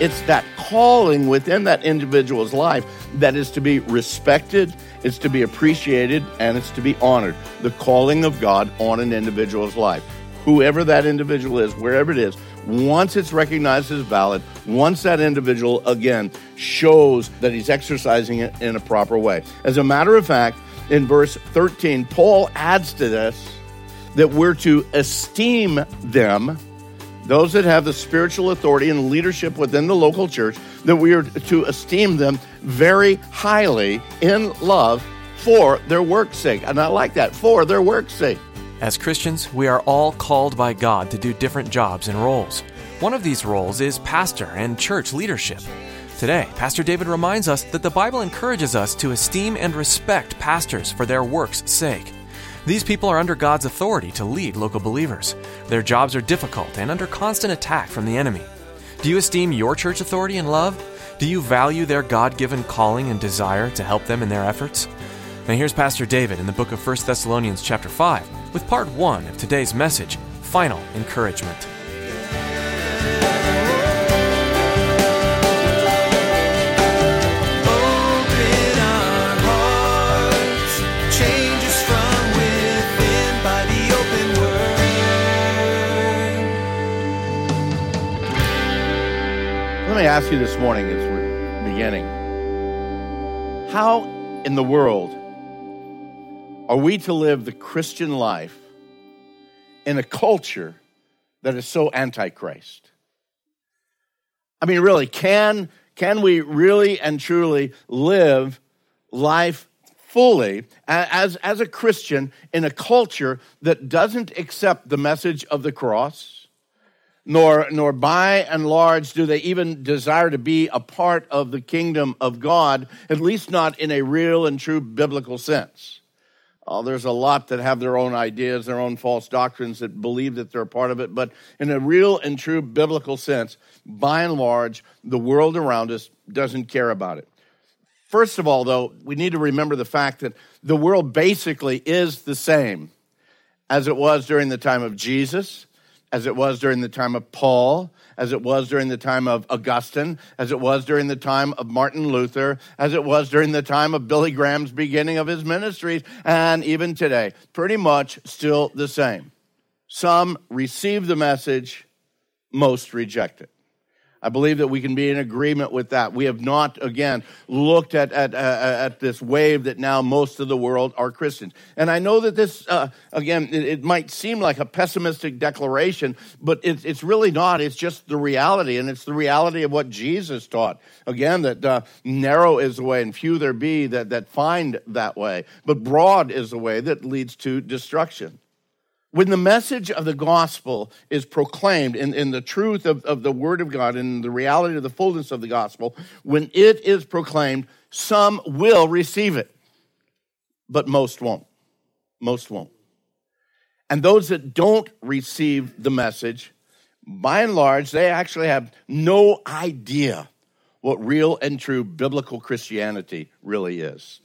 It's that calling within that individual's life that is to be respected, it's to be appreciated, and it's to be honored. The calling of God on an individual's life. Whoever that individual is, wherever it is, once it's recognized as valid, once that individual again shows that he's exercising it in a proper way. As a matter of fact, in verse 13, Paul adds to this that we're to esteem them those that have the spiritual authority and leadership within the local church, that we are to esteem them very highly in love for their work's sake. And I like that, for their work's sake. As Christians, we are all called by God to do different jobs and roles. One of these roles is pastor and church leadership. Today, Pastor David reminds us that the Bible encourages us to esteem and respect pastors for their work's sake. These people are under God's authority to lead local believers. Their jobs are difficult and under constant attack from the enemy. Do you esteem your church authority and love? Do you value their God given calling and desire to help them in their efforts? Now here's Pastor David in the book of 1 Thessalonians chapter 5 with part 1 of today's message, Final Encouragement. Ask you this morning as we're beginning how in the world are we to live the Christian life in a culture that is so antichrist? I mean, really, can, can we really and truly live life fully as, as a Christian in a culture that doesn't accept the message of the cross? Nor nor by and large do they even desire to be a part of the kingdom of God, at least not in a real and true biblical sense. Oh, there's a lot that have their own ideas, their own false doctrines that believe that they're a part of it, but in a real and true biblical sense, by and large, the world around us doesn't care about it. First of all, though, we need to remember the fact that the world basically is the same as it was during the time of Jesus, as it was during the time of Paul, as it was during the time of Augustine, as it was during the time of Martin Luther, as it was during the time of Billy Graham's beginning of his ministries, and even today. Pretty much still the same. Some receive the message, most reject it. I believe that we can be in agreement with that. We have not, again, looked at, at, at this wave that now most of the world are Christians. And I know that this, uh, again, it, it, might seem like a pessimistic declaration, but it, it's really not. It's just the reality, and it's the reality of what Jesus taught. Again, that uh, narrow is the way, and few there be that, that find that way, but broad is the way that leads to destruction. When the message of the gospel is proclaimed in, in the truth of, of the word of God and the reality of the fullness of the gospel, when it is proclaimed, some will receive it, but most won't. Most won't. And those that don't receive the message, by and large, they actually have no idea what real and true biblical Christianity really is.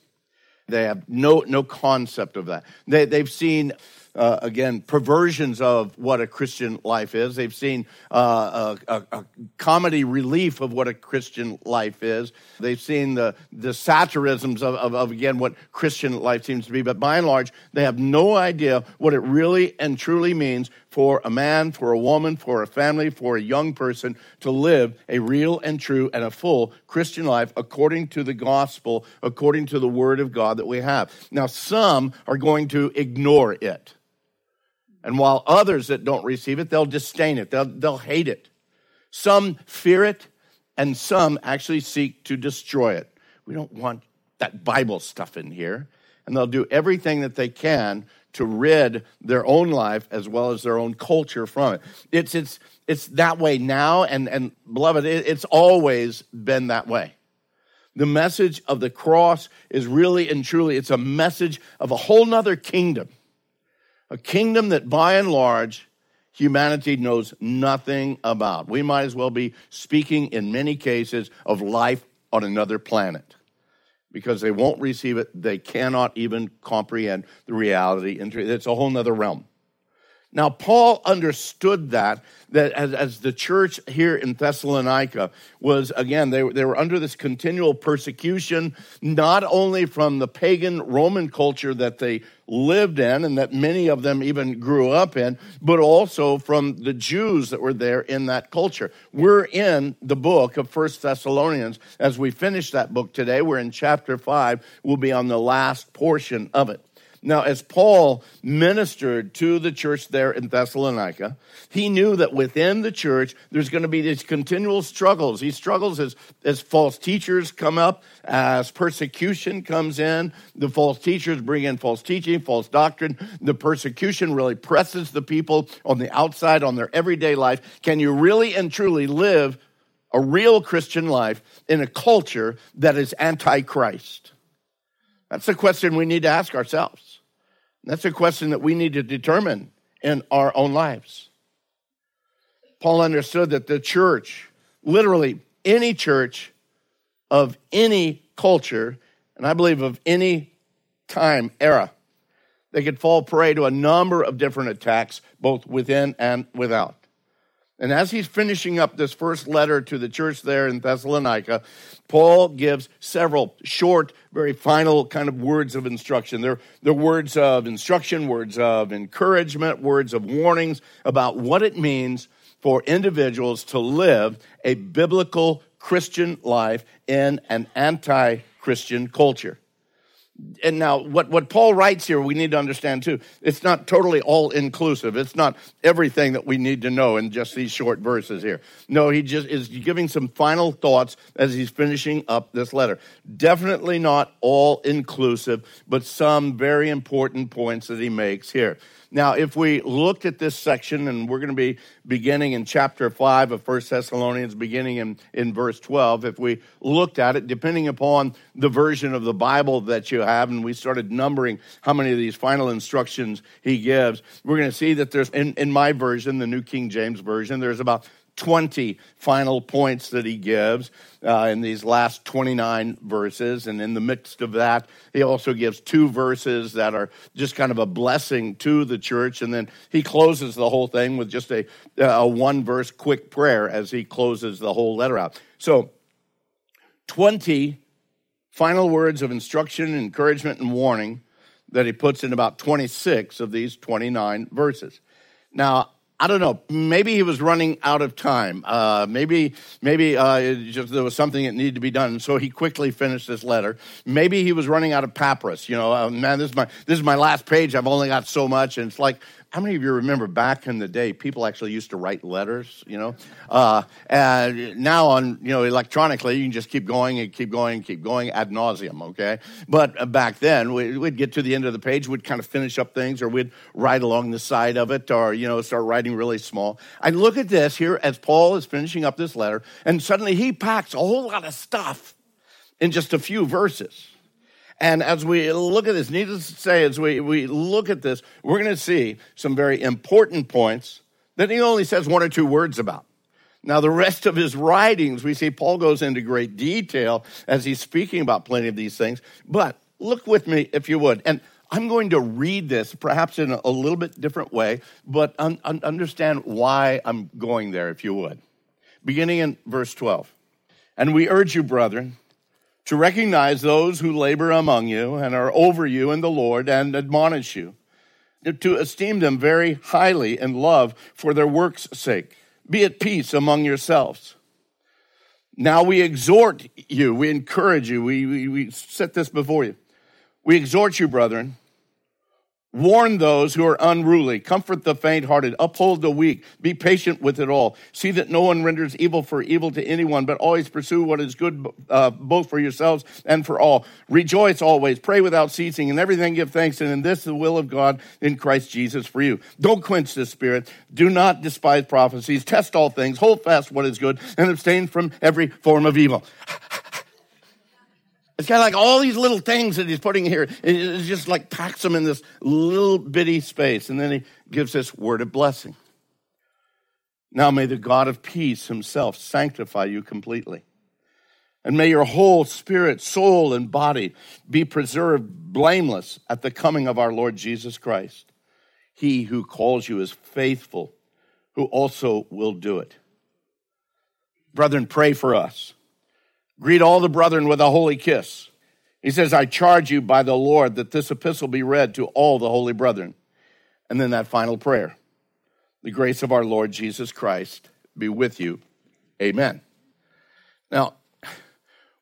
They have no, no concept of that. They, they've seen uh, again, perversions of what a Christian life is. They've seen uh, a, a, a, comedy relief of what a Christian life is. They've seen the, the satirisms of, of, of, again, what Christian life seems to be. But by and large, they have no idea what it really and truly means for a man, for a woman, for a family, for a young person to live a real and true and a full Christian life according to the gospel, according to the word of God that we have. Now, some are going to ignore it. And while others that don't receive it, they'll disdain it, they'll, they'll hate it. Some fear it, and some actually seek to destroy it. We don't want that Bible stuff in here. and they'll do everything that they can to rid their own life as well as their own culture from it. It's, it's, it's that way now, and, and beloved, it, it's always been that way. The message of the cross is really and truly, it's a message of a whole nother kingdom. A kingdom that by and large, humanity knows nothing about. We might as well be speaking in many cases of life on another planet because they won't receive it. They cannot even comprehend the reality. It's a whole other realm. Now, Paul understood that, that as, as, the church here in Thessalonica was, again, they, they were under this continual persecution, not only from the pagan Roman culture that they lived in and that many of them even grew up in, but also from the Jews that were there in that culture. We're in the book of First Thessalonians. As we finish that book today, we're in chapter 5. We'll be on the last portion of it. Now, as Paul ministered to the church there in Thessalonica, he knew that within the church, there's going to be these continual struggles. He struggles as, as false teachers come up, as persecution comes in. The false teachers bring in false teaching, false doctrine. The persecution really presses the people on the outside, on their everyday life. Can you really and truly live a real Christian life in a culture that is anti Christ? That's the question we need to ask ourselves. That's a question that we need to determine in our own lives. Paul understood that the church, literally any church of any culture, and I believe of any time, era, they could fall prey to a number of different attacks, both within and without. And as he's finishing up this first letter to the church there in Thessalonica, Paul gives several short, very final kind of words of instruction. They're, they're words of instruction, words of encouragement, words of warnings about what it means for individuals to live a biblical Christian life in an anti Christian culture and now what, what paul writes here we need to understand too. It's not totally all inclusive it's not everything that we need to know in just these short verses here. No he just is giving some final thoughts as he's finishing up this letter. Definitely not all inclusive but some very important points that he makes here now, if we look at this section, and we're going to be beginning in chapter 5 of First Thessalonians, beginning in, in verse 12, if we looked at it, depending upon the version of the Bible that you have, and we started numbering how many of these final instructions he gives, we're going to see that there's, in, in my version, the New King James Version, there's about 20 final points that he gives uh, in these last 29 verses. And in the midst of that, he also gives two verses that are just kind of a blessing to the church. And then he closes the whole thing with just a, a one verse quick prayer as he closes the whole letter out. So, 20 final words of instruction, encouragement, and warning that he puts in about 26 of these 29 verses. Now, I don't know. Maybe he was running out of time. Uh, maybe maybe uh, just, there was something that needed to be done, so he quickly finished this letter. Maybe he was running out of papyrus. You know, uh, man, this is my this is my last page. I've only got so much, and it's like how many of you remember back in the day, people actually used to write letters, you know? Uh, and now on, you know, electronically, you can just keep going and keep going and keep going ad nauseum, okay? But uh, back then, we'd get to the end of the page, we'd kind of finish up things, or we'd write along the side of it, or, you know, start writing really small. I look at this here as Paul is finishing up this letter, and suddenly he packs a whole lot of stuff in just a few verses. And as we look at this, needless to say, as we, we look at this, we're going to see some very important points that he only says one or two words about. Now, the rest of his writings, we see Paul goes into great detail as he's speaking about plenty of these things. But look with me, if you would. And I'm going to read this perhaps in a little bit different way, but un- understand why I'm going there, if you would. Beginning in verse 12. And we urge you, brethren, to recognize those who labor among you and are over you in the Lord and admonish you, to esteem them very highly in love for their work's sake. Be at peace among yourselves. Now we exhort you, we encourage you, we, we, we set this before you. We exhort you, brethren, Warn those who are unruly. Comfort the faint hearted. Uphold the weak. Be patient with it all. See that no one renders evil for evil to anyone, but always pursue what is good uh, both for yourselves and for all. Rejoice always. Pray without ceasing. And everything give thanks. And in this, the will of God in Christ Jesus for you. Don't quench the spirit. Do not despise prophecies. Test all things. Hold fast what is good and abstain from every form of evil. It's kind of like all these little things that he's putting here. It just like packs them in this little bitty space. And then he gives this word of blessing. Now may the God of peace himself sanctify you completely. And may your whole spirit, soul, and body be preserved blameless at the coming of our Lord Jesus Christ. He who calls you is faithful, who also will do it. Brethren, pray for us. Greet all the brethren with a holy kiss. He says, I charge you by the Lord that this epistle be read to all the holy brethren. And then that final prayer The grace of our Lord Jesus Christ be with you. Amen. Now,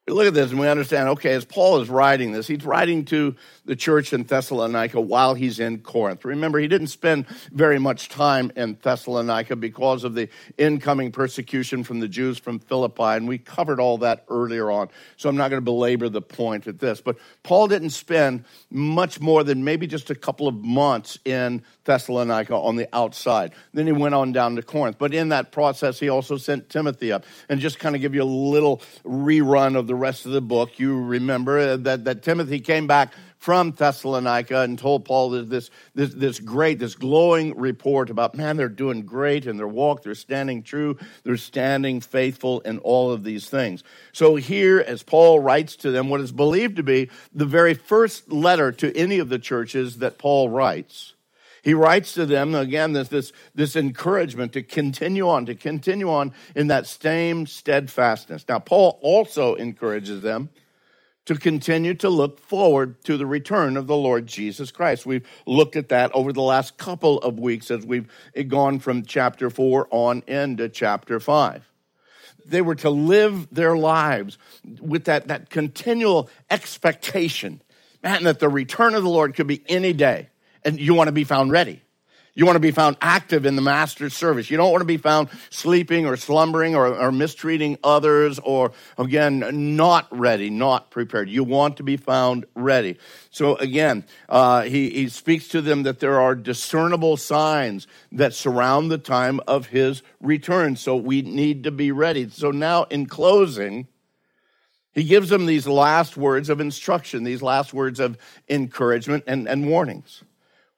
we look at this and we understand okay, as Paul is writing this, he's writing to the church in Thessalonica while he's in Corinth. Remember, he didn't spend very much time in Thessalonica because of the incoming persecution from the Jews from Philippi, and we covered all that earlier on. So I'm not going to belabor the point at this. But Paul didn't spend much more than maybe just a couple of months in Thessalonica on the outside. Then he went on down to Corinth. But in that process, he also sent Timothy up. And just kind of give you a little rerun of the rest of the book, you remember uh, that, that Timothy came back from Thessalonica and told Paul this, this, this great, this glowing report about, man, they're doing great in their walk. They're standing true. They're standing faithful in all of these things. So here, as Paul writes to them, what is believed to be the very first letter to any of the churches that Paul writes, he writes to them again this, this, this encouragement to continue on, to continue on in that same steadfastness. Now, Paul also encourages them to continue to look forward to the return of the Lord Jesus Christ. We've looked at that over the last couple of weeks as we've gone from chapter 4 on into chapter 5. They were to live their lives with that, that continual expectation, man, that the return of the Lord could be any day, and you want to be found ready. You want to be found active in the master's service. You don't want to be found sleeping or slumbering or, or, mistreating others or, again, not ready, not prepared. You want to be found ready. So, again, uh, he, he speaks to them that there are discernible signs that surround the time of his return. So, we need to be ready. So, now in closing, he gives them these last words of instruction, these last words of encouragement and, and warnings.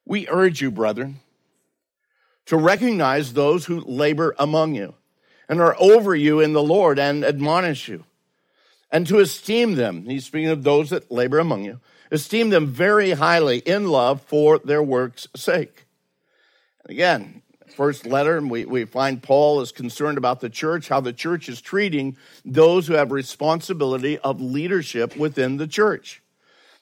We urge you, brethren to recognize those who labor among you and are over you in the Lord and admonish you, and to esteem them. He's speaking of those that labor among you. Esteem them very highly in love for their work's sake. Again, first letter, we, we find Paul is concerned about the church, how the church is treating those who have responsibility of leadership within the church.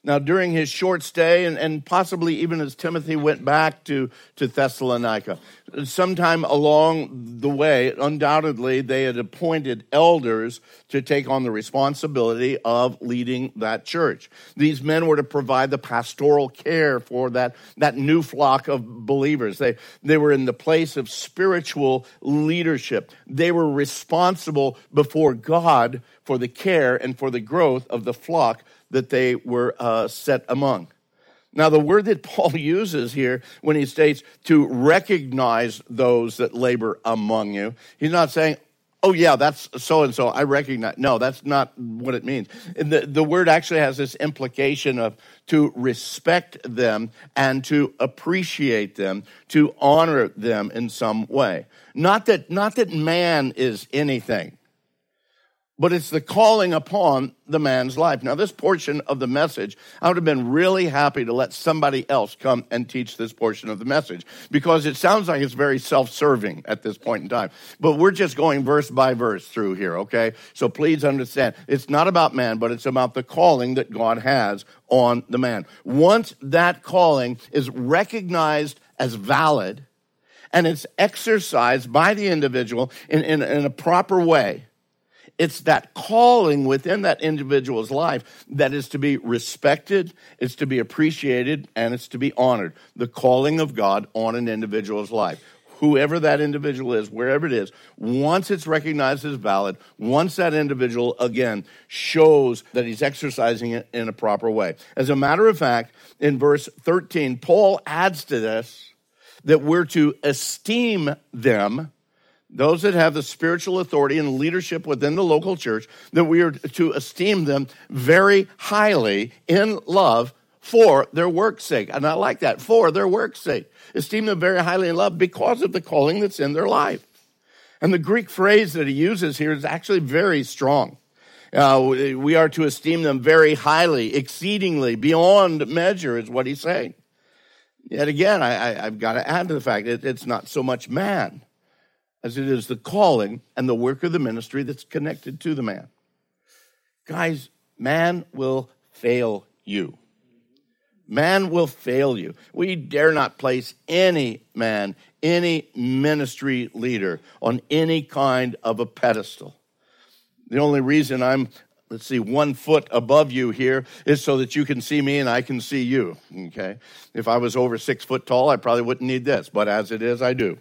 Now, during his short stay, and, and possibly even as Timothy went back to, to Thessalonica, sometime along the way, undoubtedly, they had appointed elders to take on the responsibility of leading that church. These men were to provide the pastoral care for that, that new flock of believers. They, they were in the place of spiritual leadership. They were responsible before God for the care and for the growth of the flock that they were uh, set among. Now, the word that Paul uses here when he states to recognize those that labor among you, he's not saying, oh, yeah, that's so and so, I recognize. No, that's not what it means. The, the word actually has this implication of to respect them and to appreciate them, to honor them in some way. Not that, not that man is anything but it's the calling upon the man's life. Now, this portion of the message, I would have been really happy to let somebody else come and teach this portion of the message because it sounds like it's very self serving at this point in time. But we're just going verse by verse through here, okay? So please understand, it's not about man, but it's about the calling that God has on the man. Once that calling is recognized as valid and it's exercised by the individual in, in, in a proper way, it's that calling within that individual's life that is to be respected, it's to be appreciated, and it's to be honored. The calling of God on an individual's life. Whoever that individual is, wherever it is, once it's recognized as valid, once that individual, again, shows that he's exercising it in a proper way. As a matter of fact, in verse 13, Paul adds to this that we're to esteem them those that have the spiritual authority and leadership within the local church, that we are to esteem them very highly in love for their work's sake. And I like that, for their work's sake. Esteem them very highly in love because of the calling that's in their life. And the Greek phrase that he uses here is actually very strong. Uh, we are to esteem them very highly, exceedingly, beyond measure, is what he's saying. Yet again, I, have got to add to the fact that it's not so much man as it is the calling and the work of the ministry that's connected to the man. Guys, man will fail you. Man will fail you. We dare not place any man, any ministry leader on any kind of a pedestal. The only reason I'm, let's see, one foot above you here is so that you can see me and I can see you. Okay? If I was over six foot tall, I probably wouldn't need this, but as it is, I do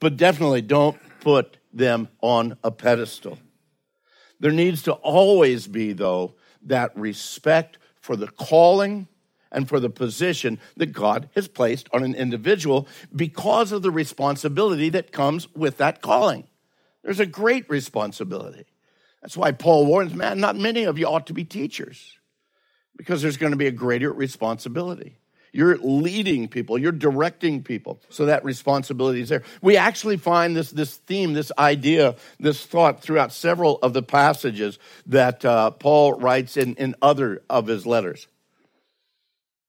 but definitely don't put them on a pedestal. There needs to always be, though, that respect for the calling and for the position that God has placed on an individual because of the responsibility that comes with that calling. There's a great responsibility. That's why Paul warns, man, not many of you ought to be teachers because there's going to be a greater responsibility. You're leading people, you're directing people. So that responsibility is there. We actually find this, this theme, this idea, this thought throughout several of the passages that uh, Paul writes in, in other of his letters.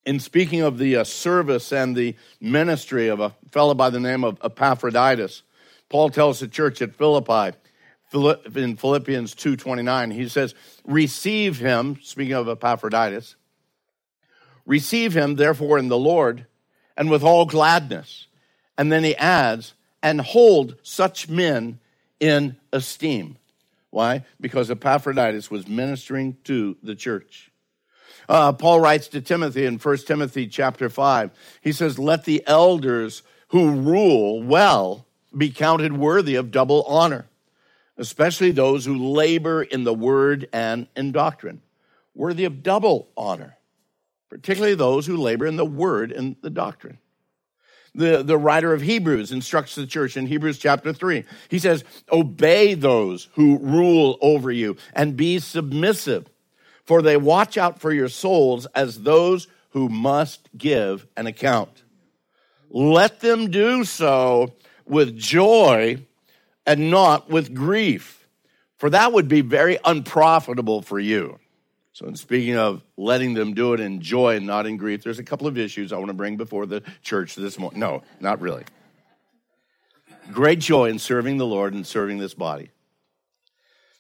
In speaking of the uh, service and the ministry of a fellow by the name of Epaphroditus, Paul tells the church at Philippi, in Philippians 2.29, he says, receive him, speaking of Epaphroditus, Receive him, therefore, in the Lord, and with all gladness. And then he adds, and hold such men in esteem. Why? Because Epaphroditus was ministering to the church. Uh, Paul writes to Timothy in 1 Timothy chapter 5. He says, Let the elders who rule well be counted worthy of double honor, especially those who labor in the word and in doctrine. Worthy of double honor particularly those who labor in the word and the doctrine. The, the writer of Hebrews instructs the church in Hebrews chapter 3. He says, Obey those who rule over you and be submissive, for they watch out for your souls as those who must give an account. Let them do so with joy and not with grief, for that would be very unprofitable for you. So, in speaking of letting them do it in joy and not in grief, there's a couple of issues I want to bring before the church this morning. No, not really. Great joy in serving the Lord and serving this body.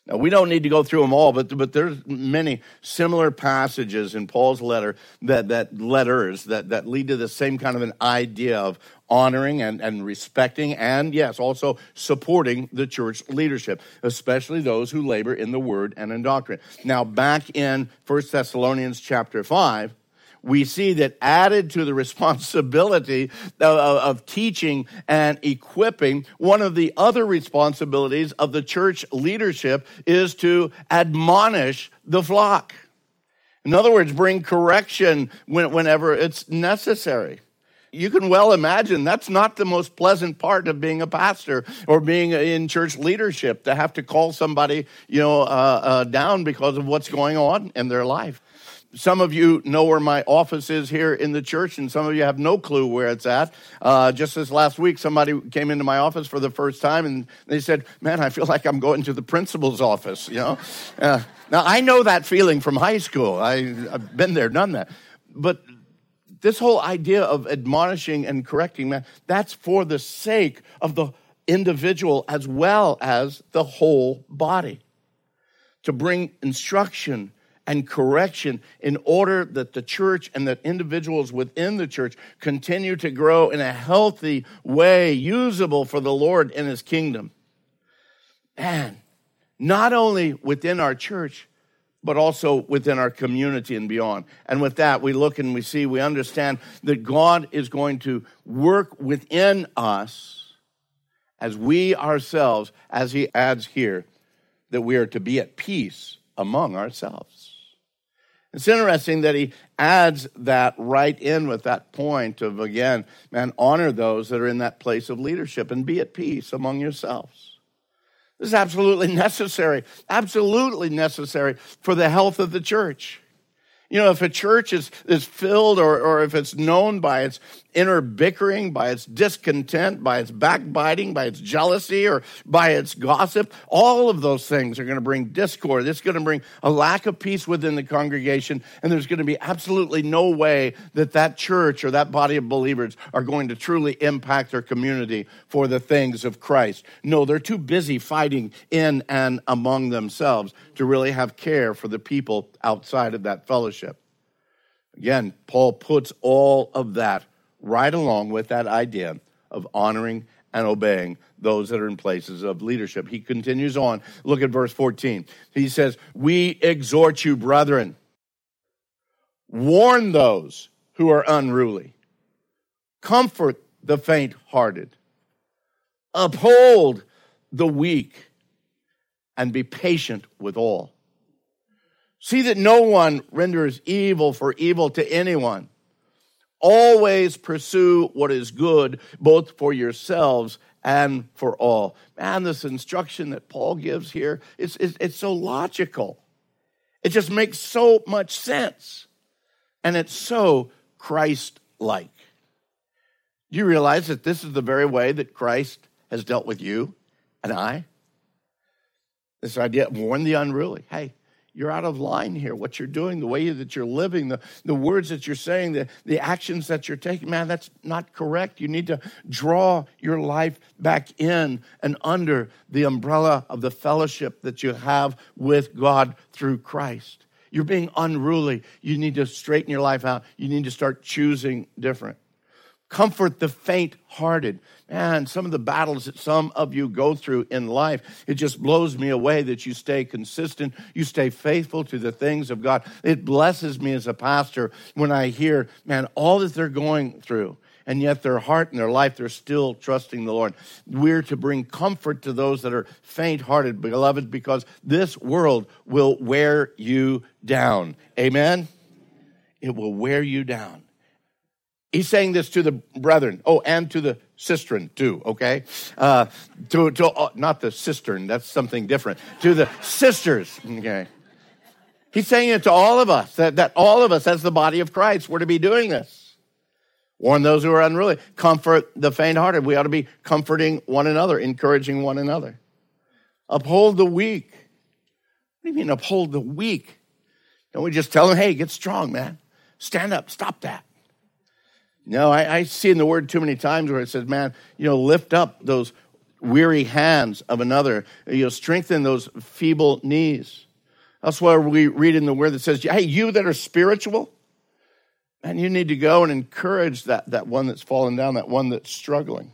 Now, we don't need to go through them all, but, but there's many similar passages in Paul's letter that, that letters that, that lead to the same kind of an idea of honoring and, and respecting and, yes, also supporting the church leadership, especially those who labor in the word and in doctrine. Now, back in 1 Thessalonians chapter 5, we see that added to the responsibility of, of, teaching and equipping, one of the other responsibilities of the church leadership is to admonish the flock. In other words, bring correction whenever it's necessary. You can well imagine that's not the most pleasant part of being a pastor or being in church leadership to have to call somebody, you know, uh, uh, down because of what's going on in their life. Some of you know where my office is here in the church, and some of you have no clue where it's at. Uh, just this last week, somebody came into my office for the first time, and they said, "Man, I feel like I'm going to the principal's office." You know. Uh, now I know that feeling from high school. I, I've been there, done that. But this whole idea of admonishing and correcting, man, that's for the sake of the individual as well as the whole body. To bring instruction and correction in order that the church and that individuals within the church continue to grow in a healthy way, usable for the Lord in his kingdom. And not only within our church, but also within our community and beyond. And with that, we look and we see, we understand that God is going to work within us as we ourselves, as He adds here, that we are to be at peace among ourselves. It's interesting that he adds that right in with that point of, again, man, honor those that are in that place of leadership and be at peace among yourselves. This is absolutely necessary, absolutely necessary for the health of the church. You know, if a church is, is filled or, or if it's known by its inner bickering, by its discontent, by its backbiting, by its jealousy, or by its gossip, all of those things are going to bring discord. It's going to bring a lack of peace within the congregation, and there's going to be absolutely no way that that church or that body of believers are going to truly impact their community for the things of Christ. No, they're too busy fighting in and among themselves to really have care for the people outside of that fellowship. Again, Paul puts all of that right along with that idea of honoring and obeying those that are in places of leadership. He continues on. Look at verse 14. He says, We exhort you, brethren, warn those who are unruly, comfort the faint hearted, uphold the weak, and be patient with all. See that no one renders evil for evil to anyone. Always pursue what is good, both for yourselves and for all. Man, this instruction that Paul gives here, it's, it's, it's so logical. It just makes so much sense. And it's so Christ like. Do you realize that this is the very way that Christ has dealt with you and I? This idea, of warn the unruly. Hey, you're out of line here. What you're doing, the way that you're living, the, the words that you're saying, the, the actions that you're taking, man, that's not correct. You need to draw your life back in and under the umbrella of the fellowship that you have with God through Christ. You're being unruly. You need to straighten your life out. You need to start choosing different. Comfort the faint hearted. Man, some of the battles that some of you go through in life, it just blows me away that you stay consistent, you stay faithful to the things of God. It blesses me as a pastor when I hear, man, all that they're going through, and yet their heart and their life, they're still trusting the Lord. We're to bring comfort to those that are faint hearted, beloved, because this world will wear you down. Amen? It will wear you down. He's saying this to the brethren. Oh, and to the cistern too. Okay, uh, to to uh, not the cistern. That's something different. To the sisters. Okay. He's saying it to all of us that, that all of us, as the body of Christ, we're to be doing this. Warn those who are unruly. Comfort the faint-hearted. We ought to be comforting one another, encouraging one another. Uphold the weak. What do you mean uphold the weak? Don't we just tell them, hey, get strong, man. Stand up. Stop that. No, I, I, see in the word too many times where it says, man, you know, lift up those weary hands of another, you know, strengthen those feeble knees. That's why we read in the word that says, hey, you that are spiritual, man, you need to go and encourage that, that one that's fallen down, that one that's struggling.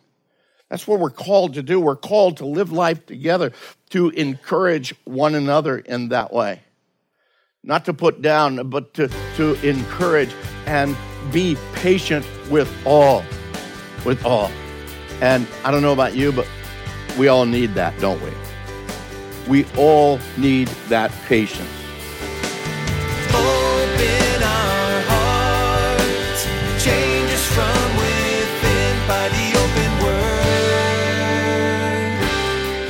That's what we're called to do. We're called to live life together, to encourage one another in that way. Not to put down, but to, to encourage and be patient with all. With all. And I don't know about you, but we all need that, don't we? We all need that patience. Open our hearts, change us from within by the open word.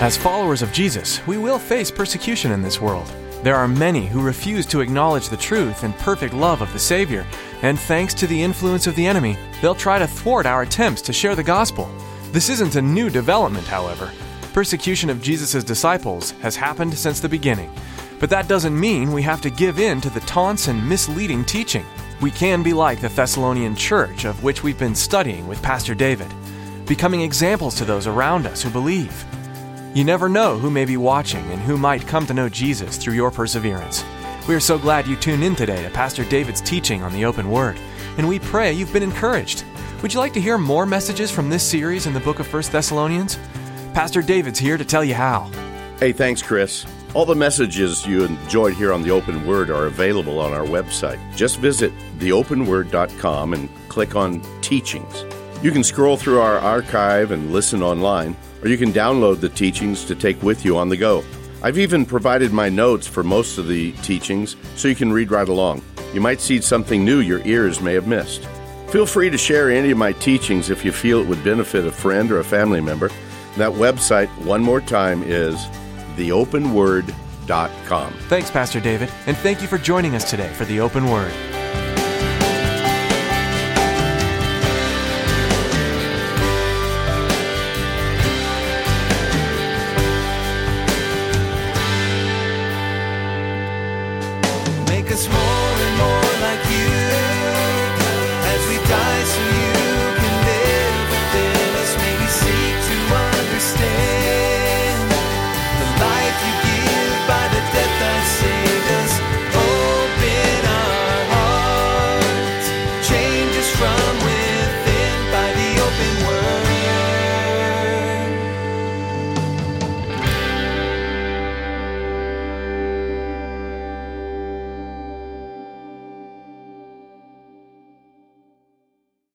As followers of Jesus, we will face persecution in this world. There are many who refuse to acknowledge the truth and perfect love of the Savior, and thanks to the influence of the enemy, they'll try to thwart our attempts to share the gospel. This isn't a new development, however. Persecution of Jesus' disciples has happened since the beginning. But that doesn't mean we have to give in to the taunts and misleading teaching. We can be like the Thessalonian church, of which we've been studying with Pastor David, becoming examples to those around us who believe. You never know who may be watching and who might come to know Jesus through your perseverance. We are so glad you tuned in today to Pastor David's teaching on the open word, and we pray you've been encouraged. Would you like to hear more messages from this series in the book of 1 Thessalonians? Pastor David's here to tell you how. Hey, thanks, Chris. All the messages you enjoyed here on the Open Word are available on our website. Just visit theopenword.com and click on Teachings. You can scroll through our archive and listen online, or you can download the teachings to take with you on the go. I've even provided my notes for most of the teachings so you can read right along. You might see something new your ears may have missed. Feel free to share any of my teachings if you feel it would benefit a friend or a family member. That website, one more time, is theopenword.com. Thanks, Pastor David, and thank you for joining us today for the Open Word.